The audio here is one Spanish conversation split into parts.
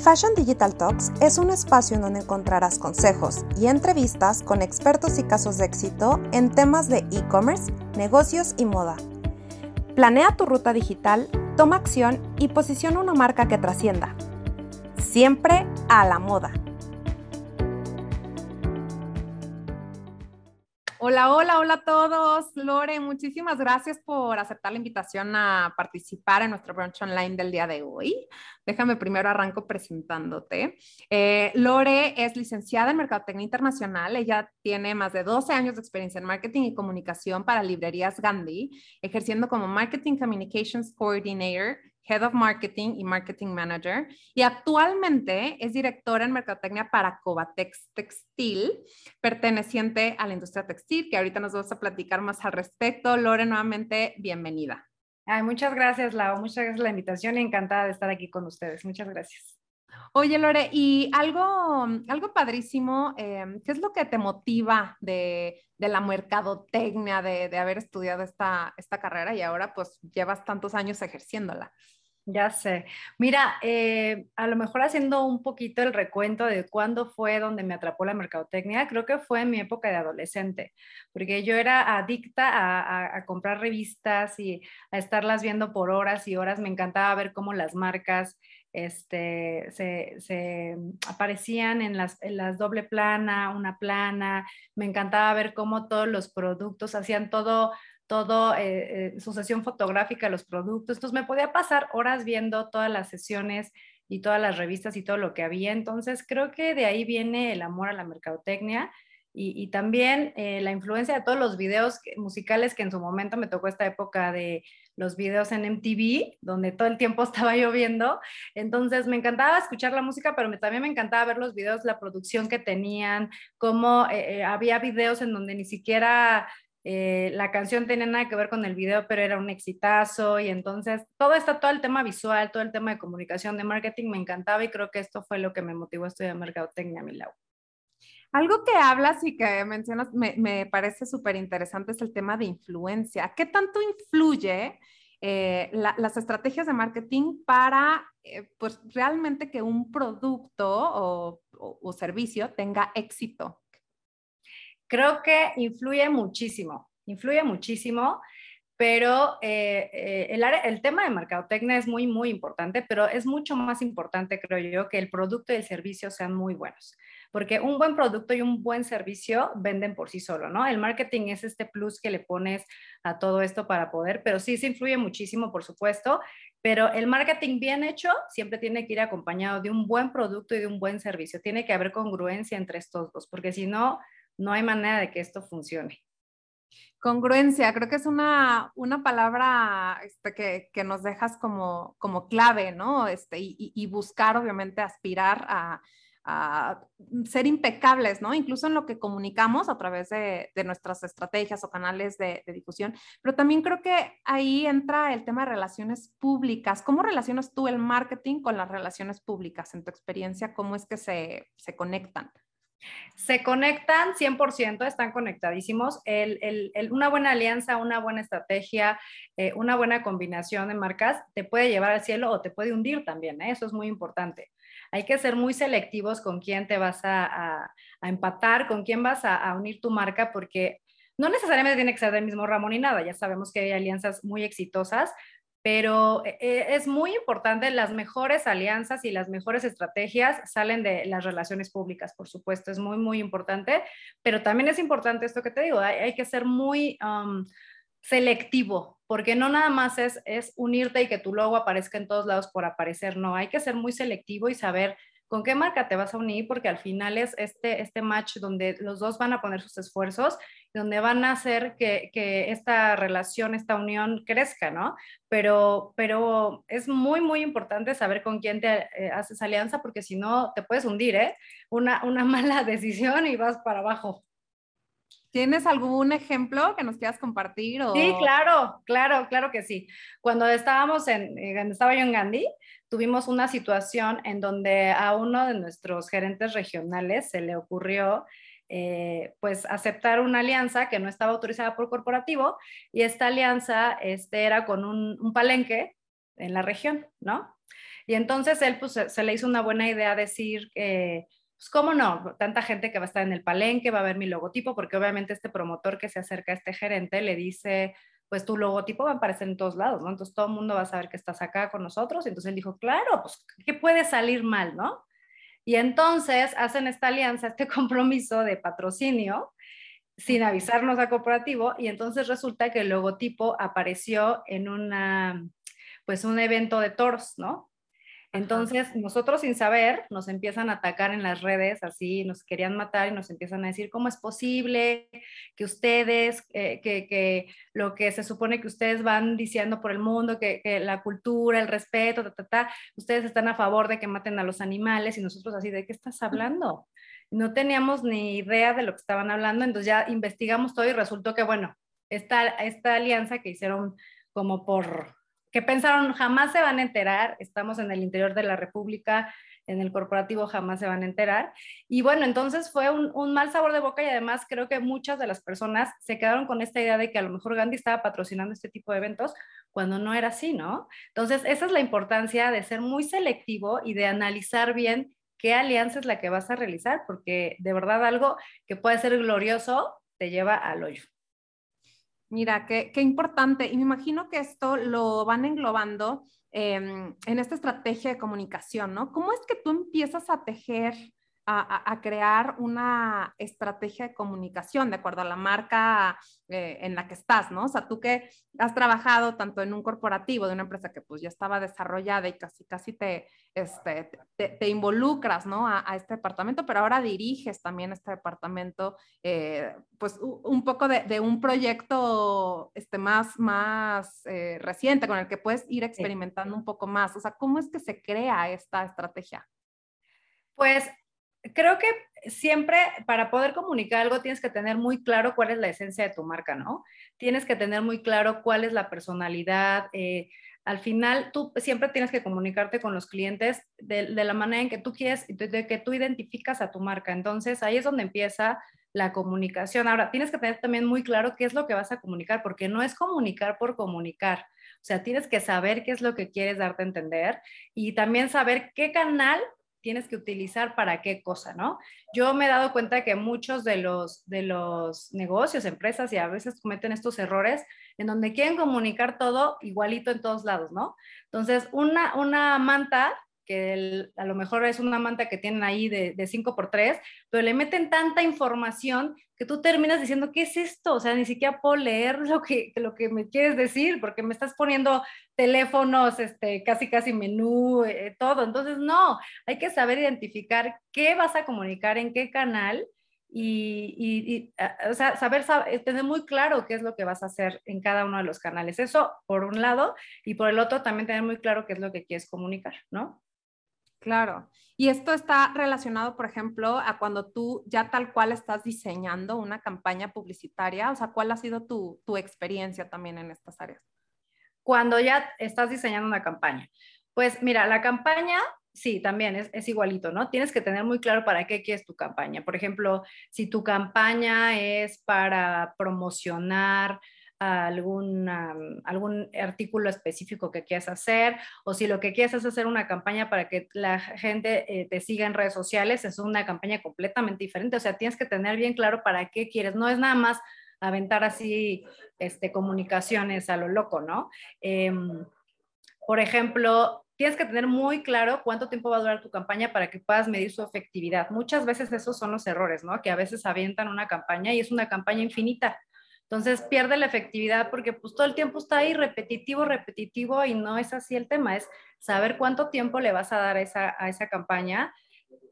Fashion Digital Talks es un espacio en donde encontrarás consejos y entrevistas con expertos y casos de éxito en temas de e-commerce, negocios y moda. Planea tu ruta digital, toma acción y posiciona una marca que trascienda. Siempre a la moda. Hola, hola, hola a todos. Lore, muchísimas gracias por aceptar la invitación a participar en nuestro brunch online del día de hoy. Déjame primero arranco presentándote. Eh, Lore es licenciada en Mercadotecnia Internacional. Ella tiene más de 12 años de experiencia en marketing y comunicación para librerías Gandhi, ejerciendo como Marketing Communications Coordinator Head of Marketing y Marketing Manager, y actualmente es directora en Mercadotecnia para Covatex Textil, perteneciente a la industria textil, que ahorita nos vamos a platicar más al respecto. Lore, nuevamente, bienvenida. Ay, muchas gracias, Lau. Muchas gracias por la invitación y encantada de estar aquí con ustedes. Muchas gracias. Oye, Lore, y algo, algo padrísimo, em, ¿qué es lo que te motiva de, de la mercadotecnia, de, de, haber estudiado esta, esta carrera y ahora pues llevas tantos años ejerciéndola? Ya sé. Mira, eh, a lo mejor haciendo un poquito el recuento de cuándo fue donde me atrapó la mercadotecnia, creo que fue en mi época de adolescente, porque yo era adicta a, comprar revistas y a estarlas viendo por horas y horas. Me encantaba ver cómo las marcas este, se, se aparecían en las, en las doble plana, una plana. Me encantaba ver cómo todos los productos hacían todo todo, eh, eh, su sesión fotográfica, los productos. Entonces me podía pasar horas viendo todas las sesiones y todas las revistas y todo lo que había. Entonces creo que de ahí viene el amor a la mercadotecnia y, también eh, la influencia de todos los videos musicales que en su momento me tocó esta época de los videos en MTV, donde todo el tiempo estaba lloviendo. Entonces me encantaba escuchar la música, pero también me encantaba ver los videos, la producción que tenían, cómo había videos en donde ni siquiera eh, la canción tenía nada que ver con el video, pero era un exitazo y entonces todo esto, todo el tema visual, todo el tema de comunicación, de marketing me encantaba y creo que esto fue lo que me motivó a estudiar mercadotecnia, Milau. Algo que hablas y que mencionas me, parece súper interesante es el tema de influencia. ¿Qué tanto influye eh, las estrategias de marketing para eh, pues realmente que un producto o servicio tenga éxito? Creo que influye muchísimo, influye muchísimo, pero eh, eh, el, el, tema de mercadotecnia es muy, muy importante, pero es mucho más importante, creo yo, que el producto y el servicio sean muy buenos, porque un buen producto y un buen servicio venden por sí solo, ¿no? El marketing es este plus que le pones a todo esto para poder, pero sí se influye muchísimo, por supuesto, pero el marketing bien hecho siempre tiene que ir acompañado de un buen producto y de un buen servicio. Tiene que haber congruencia entre estos dos, porque si no, no hay manera de que esto funcione. Congruencia, creo que es una, una palabra este, que, que, nos dejas como, como clave, ¿no? Este, y, buscar, obviamente, aspirar a, a, ser impecables, ¿no? Incluso en lo que comunicamos a través de, de nuestras estrategias o canales de, de, difusión. Pero también creo que ahí entra el tema de relaciones públicas. ¿Cómo relacionas tú el marketing con las relaciones públicas? En tu experiencia, ¿cómo es que se, se conectan? Se conectan 100%, están conectadísimos. Una buena alianza, una buena estrategia, eh, una buena combinación de marcas te puede llevar al cielo o te puede hundir también. ¿eh? Eso es muy importante. Hay que ser muy selectivos con quién te vas a empatar, con quién vas a, a unir tu marca, porque no necesariamente tiene que ser del mismo ramo ni nada. Ya sabemos que hay alianzas muy exitosas, pero eh, eh, es muy importante, las mejores alianzas y las mejores estrategias salen de las relaciones públicas, por supuesto, es muy, muy importante, pero también es importante esto que te digo, hay, que ser muy selectivo, porque no nada más es, es unirte y que tu logo aparezca en todos lados por aparecer, no, hay que ser muy selectivo y saber con qué marca te vas a unir, porque al final es este, este match donde los dos van a poner sus esfuerzos, donde van a hacer que, que esta relación, esta unión crezca, ¿no? Pero, pero es muy, muy importante saber con quién te eh, haces alianza, porque si no, te puedes hundir, ¿eh? Una, una mala decisión y vas para abajo. ¿Tienes algún ejemplo que nos quieras compartir? O... Sí, claro, claro, claro que sí. Cuando estábamos en, eh, estaba yo en Gandhi, tuvimos una situación en donde a uno de nuestros gerentes regionales se le ocurrió eh, pues aceptar una alianza que no estaba autorizada por corporativo y esta alianza este, era con un, un palenque en la región, ¿no? Y entonces él pues se, le hizo una buena idea decir que, pues cómo no, tanta gente que va a estar en el palenque, va a ver mi logotipo, porque obviamente este promotor que se acerca a este gerente le dice, pues tu logotipo va a aparecer en todos lados, ¿no? Entonces todo el mundo va a saber que estás acá con nosotros. Entonces él dijo, claro, pues, ¿qué puede salir mal, no? Y entonces hacen esta alianza, este compromiso de patrocinio sin avisarnos a corporativo y entonces resulta que el logotipo apareció en una, pues un evento de toros, ¿no? Entonces, nosotros sin saber, nos empiezan a atacar en las redes, así nos querían matar y nos empiezan a decir, ¿cómo es posible que ustedes, eh, que, lo que se supone que ustedes van diciendo por el mundo, que, la cultura, el respeto, ta, ta, ta, ustedes están a favor de que maten a los animales y nosotros así, ¿de qué estás hablando? No teníamos ni idea de lo que estaban hablando, entonces ya investigamos todo y resultó que, bueno, esta, esta alianza que hicieron como por que pensaron jamás se van a enterar, estamos en el interior de la República, en el corporativo jamás se van a enterar. Y bueno, entonces fue un, mal sabor de boca y además creo que muchas de las personas se quedaron con esta idea de que a lo mejor Gandhi estaba patrocinando este tipo de eventos cuando no era así, ¿no? Entonces, esa es la importancia de ser muy selectivo y de analizar bien qué alianza es la que vas a realizar, porque de verdad algo que puede ser glorioso te lleva al hoyo. Mira, qué, qué importante. Y me imagino que esto lo van englobando em, en esta estrategia de comunicación, ¿no? ¿Cómo es que tú empiezas a tejer a, crear una estrategia de comunicación de acuerdo a la marca eh, en la que estás, ¿no? O sea, tú que has trabajado tanto en un corporativo de una empresa que pues ya estaba desarrollada y casi, casi te, este, te, involucras, ¿no? A, este departamento, pero ahora diriges también este departamento, eh, pues un poco de, un proyecto este, más, más eh, reciente con el que puedes ir experimentando un poco más. O sea, ¿cómo es que se crea esta estrategia? Pues creo que siempre para poder comunicar algo tienes que tener muy claro cuál es la esencia de tu marca, ¿no? Tienes que tener muy claro cuál es la personalidad. Eh, al final, tú siempre tienes que comunicarte con los clientes de, la manera en que tú quieres, de que tú identificas a tu marca. Entonces, ahí es donde empieza la comunicación. Ahora, tienes que tener también muy claro qué es lo que vas a comunicar, porque no es comunicar por comunicar. O sea, tienes que saber qué es lo que quieres darte a entender y también saber qué canal tienes que utilizar para qué cosa, ¿no? Yo me he dado cuenta que muchos de los, de los negocios, empresas, y a veces cometen estos errores en donde quieren comunicar todo igualito en todos lados, ¿no? Entonces, una, una manta que a lo mejor es una manta que tienen ahí de, de 5 por 3 pero le meten tanta información que tú terminas diciendo, ¿qué es esto? O sea, ni siquiera puedo leer lo que, lo que me quieres decir, porque me estás poniendo teléfonos, este, casi, casi menú, eh, todo. Entonces, no, hay que saber identificar qué vas a comunicar, en qué canal, y, ah, o sea, saber, saber, tener muy claro qué es lo que vas a hacer en cada uno de los canales. Eso por un lado, y por el otro también tener muy claro qué es lo que quieres comunicar, ¿no? Claro. Y esto está relacionado, por ejemplo, a cuando tú ya tal cual estás diseñando una campaña publicitaria. O sea, ¿cuál ha sido tu, experiencia también en estas áreas? Cuando ya estás diseñando una campaña. Pues mira, la campaña sí, también es, es, igualito, ¿no? Tienes que tener muy claro para qué quieres tu campaña. Por ejemplo, si tu campaña es para promocionar algún, algún artículo específico que quieras hacer o si lo que quieres es hacer una campaña para que la gente eh, te siga en redes sociales, es una campaña completamente diferente. O sea, tienes que tener bien claro para qué quieres. No es nada más aventar así este, comunicaciones a lo loco, ¿no? Em, por ejemplo, tienes que tener muy claro cuánto tiempo va a durar tu campaña para que puedas medir su efectividad. Muchas veces esos son los errores, ¿no? Que a veces avientan una campaña y es una campaña infinita entonces pierde la efectividad porque pues todo el tiempo está ahí repetitivo, repetitivo y no es así el tema, es saber cuánto tiempo le vas a dar a esa, a esa campaña,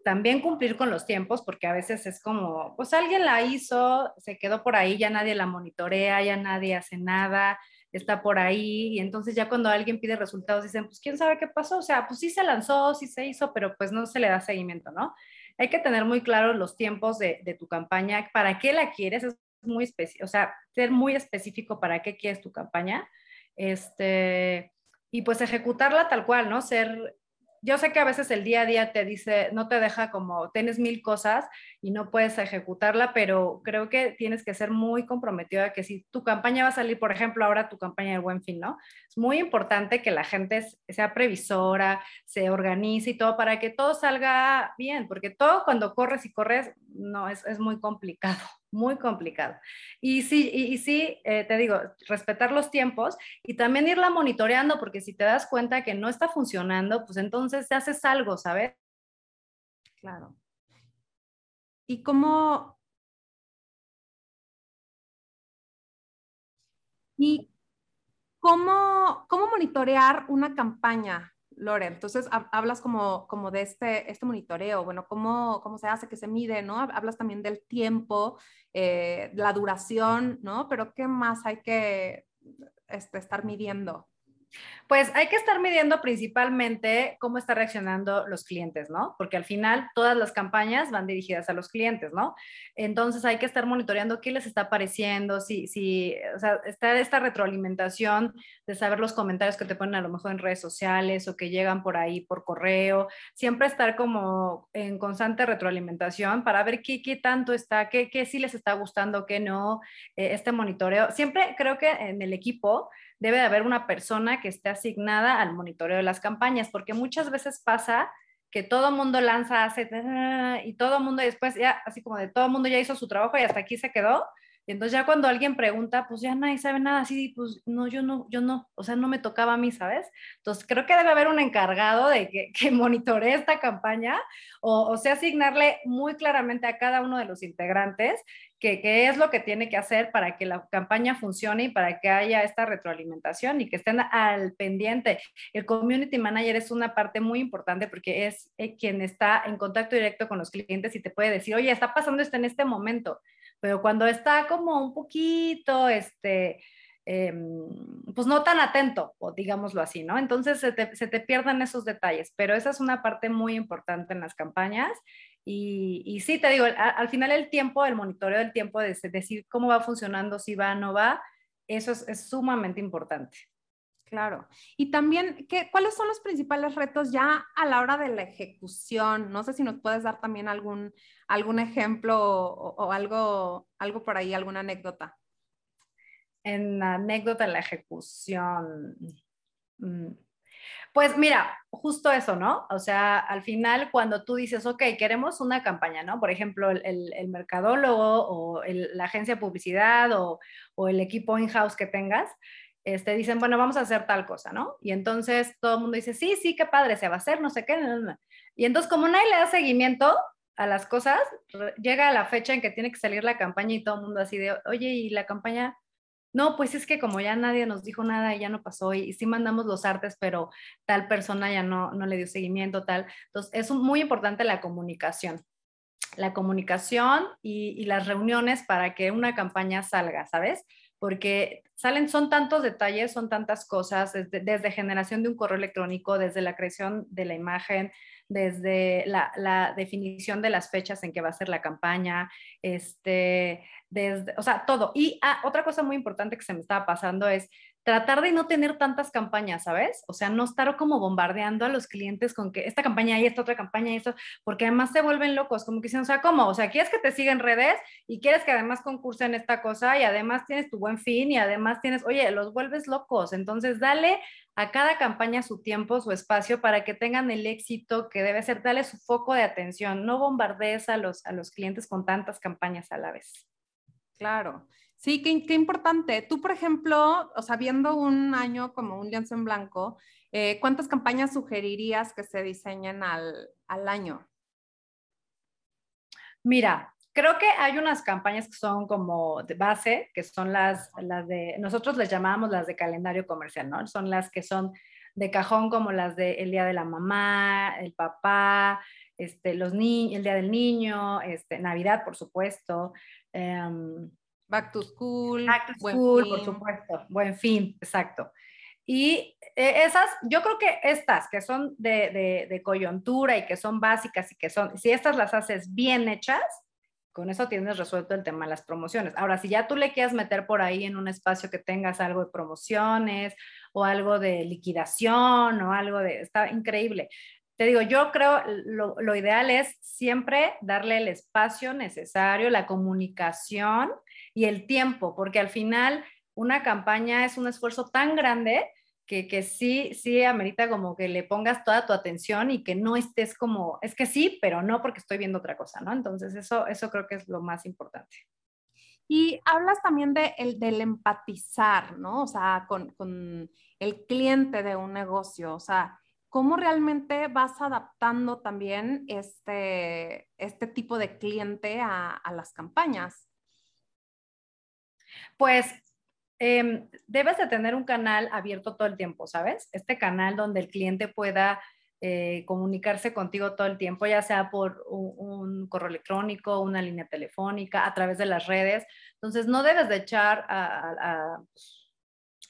también cumplir con los tiempos porque a veces es como, pues alguien la hizo, se quedó por ahí, ya nadie la monitorea, ya nadie hace nada, está por ahí y entonces ya cuando alguien pide resultados dicen, pues quién sabe qué pasó, o sea, pues sí se lanzó, sí se hizo, pero pues no se le da seguimiento, ¿no? Hay que tener muy claros los tiempos de, de tu campaña, para qué la quieres, muy específico, o sea, ser muy específico para qué quieres tu campaña, este, y pues ejecutarla tal cual, ¿no? Ser yo sé que a veces el día a día te dice, no te deja como, tienes mil cosas y no puedes ejecutarla, pero creo que tienes que ser muy comprometido a que si tu campaña va a salir, por ejemplo, ahora tu campaña de buen fin, ¿no? Es muy importante que la gente sea previsora, se organice y todo para que todo salga bien, porque todo cuando corres y corres, no, es, es muy complicado muy complicado. Y sí, y, sí eh, te digo, respetar los tiempos y también irla monitoreando, porque si te das cuenta que no está funcionando, pues entonces te haces algo, ¿sabes? Claro. ¿Y cómo... ¿Y cómo, cómo monitorear una campaña? Lore, entonces hablas como, como de este, este monitoreo, bueno, ¿cómo, cómo se hace, que se mide, ¿no? Hablas también del tiempo, eh, la duración, ¿no? Pero ¿qué más hay que este, estar midiendo? Pues hay que estar midiendo principalmente cómo están reaccionando los clientes, ¿no? Porque al final todas las campañas van dirigidas a los clientes, ¿no? Entonces hay que estar monitoreando qué les está pareciendo, si, si, o sea, está esta retroalimentación de saber los comentarios que te ponen a lo mejor en redes sociales o que llegan por ahí por correo, siempre estar como en constante retroalimentación para ver qué, qué tanto está, qué, qué sí les está gustando, qué no, eh, este monitoreo. Siempre creo que en el equipo debe de haber una persona que esté asignada al monitoreo de las campañas, porque muchas veces pasa que todo mundo lanza, hace y todo mundo después ya, así como de todo mundo ya hizo su trabajo y hasta aquí se quedó. Y entonces ya cuando alguien pregunta, pues ya nadie sabe nada, así, pues no, yo no, yo no, o sea, no me tocaba a mí, ¿sabes? Entonces creo que debe haber un encargado de que, que monitoree esta campaña o, o sea, asignarle muy claramente a cada uno de los integrantes qué es lo que tiene que hacer para que la campaña funcione y para que haya esta retroalimentación y que estén al pendiente. El community manager es una parte muy importante porque es eh, quien está en contacto directo con los clientes y te puede decir, oye, está pasando esto en este momento, pero cuando está como un poquito, este, em, pues no tan atento, o digámoslo así, ¿no? Entonces se te, se te pierden esos detalles, pero esa es una parte muy importante en las campañas y, sí, te digo, al final el tiempo, el monitoreo del tiempo, de decir cómo va funcionando, si va o no va, eso es, sumamente importante. Claro. Y también, ¿qué, ¿cuáles son los principales retos ya a la hora de la ejecución? No sé si nos puedes dar también algún, algún ejemplo o, algo, algo por ahí, alguna anécdota. En la anécdota de la ejecución. Mm, pues mira, justo eso, ¿no? O sea, al final cuando tú dices, ok, queremos una campaña, ¿no? Por ejemplo, el, mercadólogo o la agencia de publicidad o, el equipo in-house que tengas, este, dicen, bueno, vamos a hacer tal cosa, ¿no? Y entonces todo el mundo dice, sí, sí, qué padre, se va a hacer, no sé qué. Y entonces como nadie le da seguimiento a las cosas, llega la fecha en que tiene que salir la campaña y todo el mundo así de, oye, ¿y la campaña? No, pues es que como ya nadie nos dijo nada y ya no pasó y, sí mandamos los artes, pero tal persona ya no, no le dio seguimiento, tal. Entonces, es muy importante la comunicación, la comunicación y, las reuniones para que una campaña salga, ¿sabes? Porque salen, son tantos detalles, son tantas cosas, desde, generación de un correo electrónico, desde la creación de la imagen, desde la, definición de las fechas en que va a ser la campaña, este, desde, o sea, todo. Y ah, otra cosa muy importante que se me estaba pasando es tratar de no tener tantas campañas, ¿sabes? O sea, no estar como bombardeando a los clientes con que esta campaña y esta otra campaña y esto, porque además se vuelven locos, como que dicen, o sea, ¿cómo? O sea, quieres que te sigan redes y quieres que además concursen esta cosa y además tienes tu buen fin y además tienes, oye, los vuelves locos. Entonces, dale a cada campaña su tiempo, su espacio para que tengan el éxito que debe ser, dale su foco de atención, no bombardees a los, a los clientes con tantas campañas a la vez. Claro. Sí, qué, importante. Tú, por ejemplo, o sea, viendo un año como un lienzo en blanco, eh, ¿cuántas campañas sugerirías que se diseñen al, año? Mira, creo que hay unas campañas que son como de base, que son las, las de, nosotros les llamamos las de calendario comercial, ¿no? Son las que son de cajón como las de el día de la mamá, el papá, este, los ni el día del niño, este, Navidad, por supuesto. Em, Back to school. Back to school, por supuesto. Buen fin, exacto. Y eh, esas, yo creo que estas que son de, de, coyuntura y que son básicas y que son, si estas las haces bien hechas, con eso tienes resuelto el tema de las promociones. Ahora, si ya tú le quieres meter por ahí en un espacio que tengas algo de promociones o algo de liquidación o algo de, está increíble. Te digo, yo creo lo, lo ideal es siempre darle el espacio necesario, la comunicación y el tiempo, porque al final una campaña es un esfuerzo tan grande que, que, sí, sí amerita como que le pongas toda tu atención y que no estés como, es que sí, pero no porque estoy viendo otra cosa, ¿no? Entonces eso, eso creo que es lo más importante. Y hablas también de el, del empatizar, ¿no? O sea, con, con el cliente de un negocio, o sea, ¿cómo realmente vas adaptando también este, este tipo de cliente a, a las campañas? Pues eh, debes de tener un canal abierto todo el tiempo, ¿sabes? Este canal donde el cliente pueda eh, comunicarse contigo todo el tiempo, ya sea por un, correo electrónico, una línea telefónica, a través de las redes. Entonces, no debes de echar a, a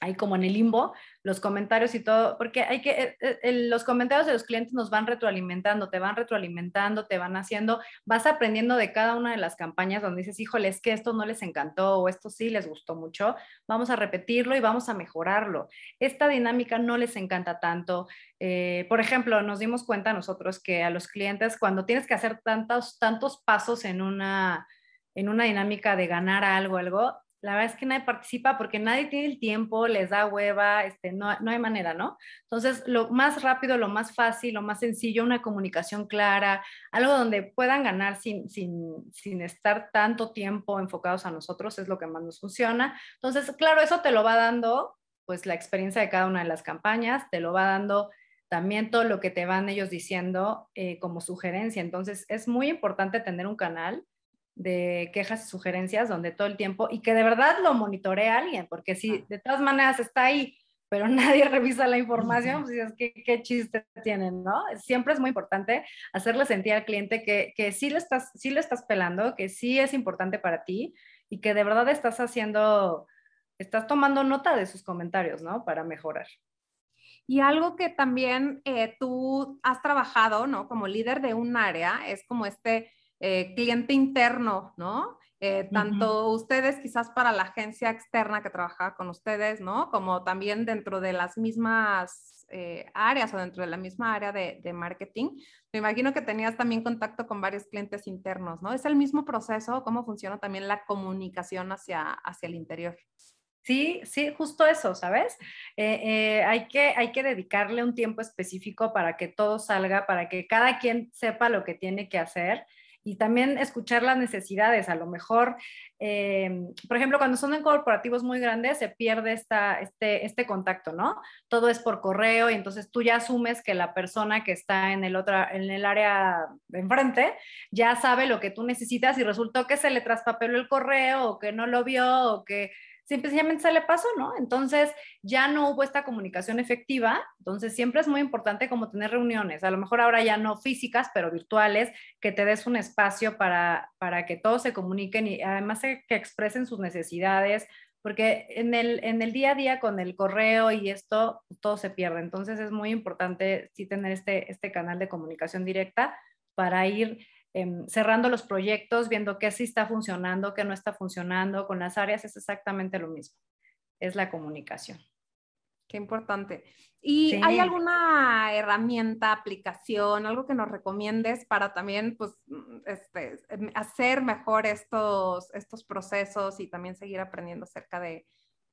ahí como en el limbo, los comentarios y todo, porque hay que, eh, eh, los comentarios de los clientes nos van retroalimentando, te van retroalimentando, te van haciendo, vas aprendiendo de cada una de las campañas donde dices, híjole, es que esto no les encantó o esto sí les gustó mucho, vamos a repetirlo y vamos a mejorarlo. Esta dinámica no les encanta tanto. Eh, por ejemplo, nos dimos cuenta nosotros que a los clientes cuando tienes que hacer tantos, tantos pasos en una en una dinámica de ganar algo, algo, la verdad es que nadie participa porque nadie tiene el tiempo, les da hueva, este, no, no hay manera, ¿no? Entonces, lo más rápido, lo más fácil, lo más sencillo, una comunicación clara, algo donde puedan ganar sin, sin, sin estar tanto tiempo enfocados a nosotros, es lo que más nos funciona. Entonces, claro, eso te lo va dando, pues, la experiencia de cada una de las campañas, te lo va dando también todo lo que te van ellos diciendo eh, como sugerencia. Entonces, es muy importante tener un canal de quejas y sugerencias donde todo el tiempo y que de verdad lo monitorea alguien, porque si de todas maneras está ahí, pero nadie revisa la información, pues es que qué chiste tienen, ¿no? Siempre es muy importante hacerle sentir al cliente que, que sí, le estás, sí le estás pelando, que sí es importante para ti y que de verdad estás haciendo, estás tomando nota de sus comentarios, ¿no? Para mejorar. Y algo que también eh, tú has trabajado, ¿no? Como líder de un área, es como este eh, cliente interno, ¿no? Eh, tanto uh -huh. ustedes quizás para la agencia externa que trabajaba con ustedes, ¿no? Como también dentro de las mismas eh, áreas o dentro de la misma área de, de, marketing. Me imagino que tenías también contacto con varios clientes internos, ¿no? ¿Es el mismo proceso? ¿Cómo funciona también la comunicación hacia, hacia el interior? Sí, sí, justo eso, ¿sabes? Eh, eh, hay, que, hay que dedicarle un tiempo específico para que todo salga, para que cada quien sepa lo que tiene que hacer y también escuchar las necesidades. A lo mejor, eh, por ejemplo, cuando son en corporativos muy grandes, se pierde esta, este, este contacto, ¿no? Todo es por correo y entonces tú ya asumes que la persona que está en el, otra, en el área de enfrente ya sabe lo que tú necesitas y resultó que se le traspapeló el correo o que no lo vio o que simplemente se le pasó, ¿no? Entonces ya no hubo esta comunicación efectiva, entonces siempre es muy importante como tener reuniones, a lo mejor ahora ya no físicas, pero virtuales, que te des un espacio para, para que todos se comuniquen y además que expresen sus necesidades, porque en el, en el día a día con el correo y esto, todo se pierde, entonces es muy importante sí tener este, este canal de comunicación directa para ir eh, cerrando los proyectos, viendo qué sí está funcionando, qué no está funcionando. Con las áreas es exactamente lo mismo. Es la comunicación. Qué importante. ¿Y sí. hay alguna herramienta, aplicación, algo que nos recomiendes para también pues, este, em, hacer mejor estos, estos procesos y también seguir aprendiendo acerca de,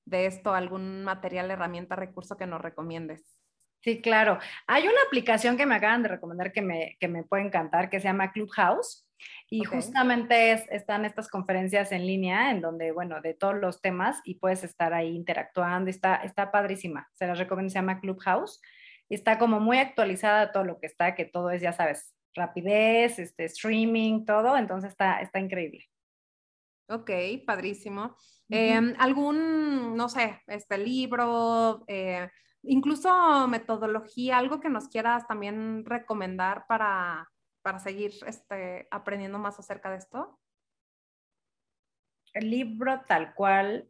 de esto? ¿Algún material, herramienta, recurso que nos recomiendes? Sí, claro. Hay una aplicación que me acaban de recomendar que me, que me puede encantar, que se llama Clubhouse. Y okay. justamente es, están estas conferencias en línea en donde, bueno, de todos los temas y puedes estar ahí interactuando. Está, está padrísima. Se las recomiendo, se llama Clubhouse. Está como muy actualizada todo lo que está, que todo es, ya sabes, rapidez, este, streaming, todo. Entonces está, está increíble. Ok, padrísimo. Uh -huh. eh, ¿Algún, no sé, este libro, eh, incluso metodología, algo que nos quieras también recomendar para, para seguir este, aprendiendo más acerca de esto? El libro tal cual,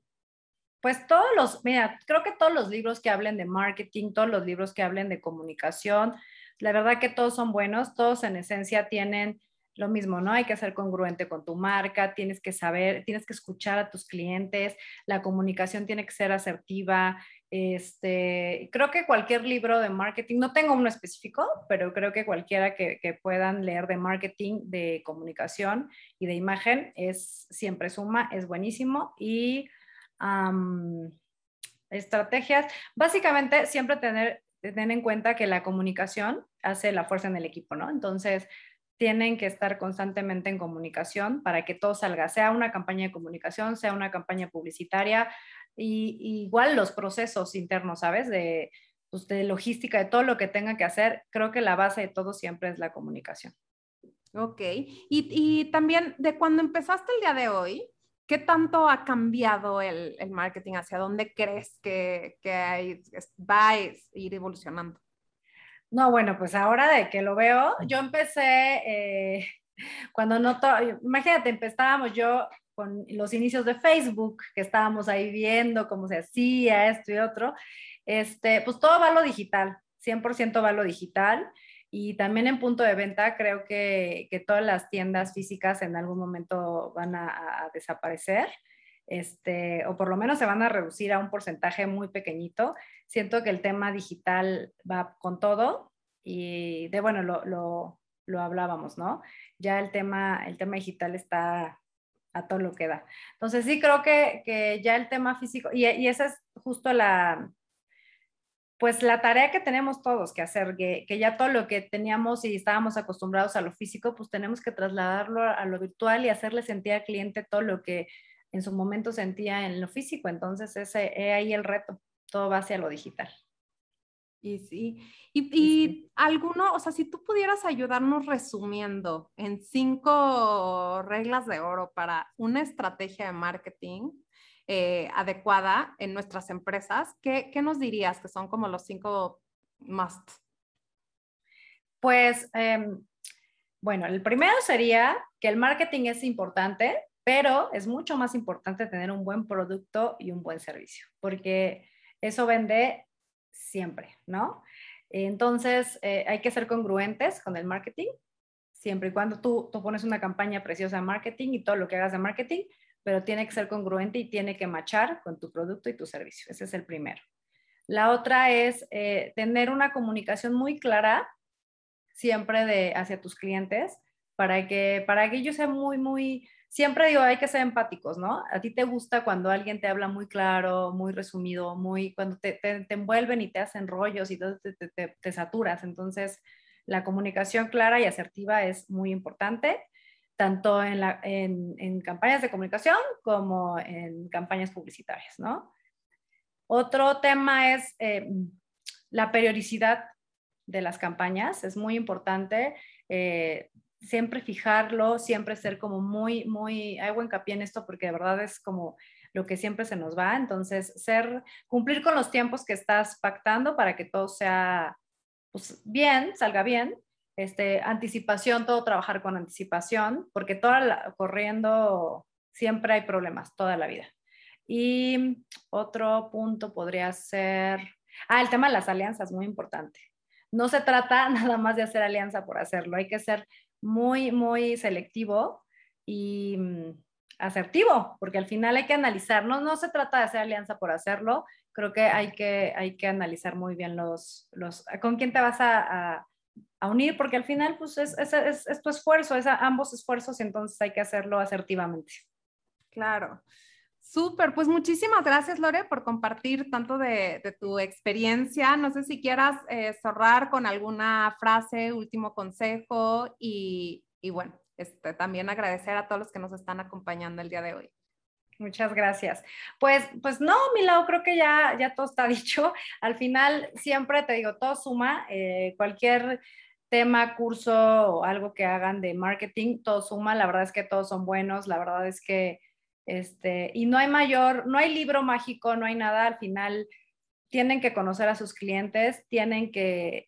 pues todos los, mira, creo que todos los libros que hablen de marketing, todos los libros que hablen de comunicación, la verdad que todos son buenos, todos en esencia tienen lo mismo, ¿no? Hay que ser congruente con tu marca, tienes que saber, tienes que escuchar a tus clientes, la comunicación tiene que ser asertiva, Este, creo que cualquier libro de marketing, no tengo uno específico, pero creo que cualquiera que, puedan leer de marketing, de comunicación y de imagen es siempre suma, es buenísimo. Y estrategias, básicamente siempre tener, tener en cuenta que la comunicación hace la fuerza en el equipo, ¿no? Entonces, tienen que estar constantemente en comunicación para que todo salga, sea una campaña de comunicación, sea una campaña publicitaria, y, igual los procesos internos, ¿sabes? De, pues, de logística, de todo lo que tenga que hacer, creo que la base de todo siempre es la comunicación. Ok, y, y también de cuando empezaste el día de hoy, ¿qué tanto ha cambiado el, el marketing? ¿Hacia dónde crees que, que hay, va a ir evolucionando? No, bueno, pues ahora de que lo veo, yo empecé eh, cuando no, imagínate, empezábamos yo con los inicios de Facebook, que estábamos ahí viendo cómo se hacía esto y otro, este, pues todo va a lo digital, 100% va a lo digital. Y también en punto de venta creo que, que todas las tiendas físicas en algún momento van a, a, desaparecer, este, o por lo menos se van a reducir a un porcentaje muy pequeñito. Siento que el tema digital va con todo y de bueno, lo, lo, lo hablábamos, ¿no? Ya el tema, el tema digital está a todo lo que da. Entonces sí creo que, que ya el tema físico, y, y, esa es justo la, pues la tarea que tenemos todos que hacer, que, que, ya todo lo que teníamos y estábamos acostumbrados a lo físico, pues tenemos que trasladarlo a lo virtual y hacerle sentir al cliente todo lo que en su momento sentía en lo físico. Entonces ese es ahí el reto, todo va hacia lo digital. Y sí, y, alguno, o sea, si tú pudieras ayudarnos resumiendo en cinco reglas de oro para una estrategia de marketing eh, adecuada en nuestras empresas, ¿qué, ¿qué, nos dirías que son como los cinco must? Pues, em, bueno, el primero sería que el marketing es importante, pero es mucho más importante tener un buen producto y un buen servicio, porque eso vende siempre, ¿no? Entonces, eh, hay que ser congruentes con el marketing, siempre y cuando tú, tú pones una campaña preciosa de marketing y todo lo que hagas de marketing, pero tiene que ser congruente y tiene que machar con tu producto y tu servicio. Ese es el primero. La otra es eh, tener una comunicación muy clara siempre de, hacia tus clientes para que, para que ellos sean muy, muy siempre digo, hay que ser empáticos, ¿no? A ti te gusta cuando alguien te habla muy claro, muy resumido, muy, cuando te, envuelven y te hacen rollos y te, te, saturas. Entonces, la comunicación clara y asertiva es muy importante, tanto en, en campañas de comunicación como en campañas publicitarias, ¿no? Otro tema es eh, la periodicidad de las campañas, es muy importante. Eh, siempre fijarlo, siempre ser como muy, muy, hago hincapié en esto porque de verdad es como lo que siempre se nos va. Entonces, ser, cumplir con los tiempos que estás pactando para que todo sea pues, bien, salga bien. Este, anticipación, todo trabajar con anticipación, porque toda corriendo siempre hay problemas, toda la vida. Y otro punto podría ser, ah, el tema de las alianzas, muy importante. No se trata nada más de hacer alianza por hacerlo, hay que ser muy, muy selectivo y mm, asertivo, porque al final hay que analizar, no, no se trata de hacer alianza por hacerlo, creo que hay que, hay que analizar muy bien los, los, con quién te vas a, a, unir, porque al final pues es, es, es, tu esfuerzo, es ambos esfuerzos y entonces hay que hacerlo asertivamente. Claro. Súper, pues muchísimas gracias Lore por compartir tanto de, de tu experiencia. No sé si quieras eh, cerrar con alguna frase, último consejo y, y bueno, este, también agradecer a todos los que nos están acompañando el día de hoy. Muchas gracias. Pues, pues no, Milau, creo que ya, ya todo está dicho. Al final, siempre te digo, todo suma. Eh, cualquier tema, curso o algo que hagan de marketing, todo suma. La verdad es que todos son buenos. La verdad es que este, y no hay mayor, no hay libro mágico, no hay nada, al final tienen que conocer a sus clientes, tienen que,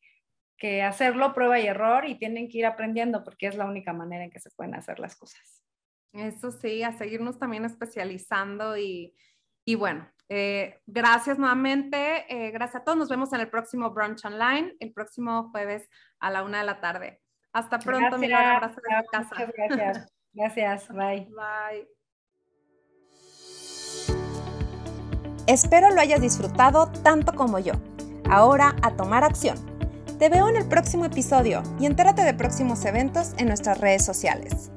que hacerlo prueba y error y tienen que ir aprendiendo porque es la única manera en que se pueden hacer las cosas. Eso sí, a seguirnos también especializando y, y bueno, eh, gracias nuevamente, eh, gracias a todos, nos vemos en el próximo brunch online, el próximo jueves a la una de la tarde. Hasta pronto, mi abrazo de casa. Muchas gracias. Gracias, bye. Bye. Espero lo hayas disfrutado tanto como yo. Ahora a tomar acción. Te veo en el próximo episodio y entérate de próximos eventos en nuestras redes sociales.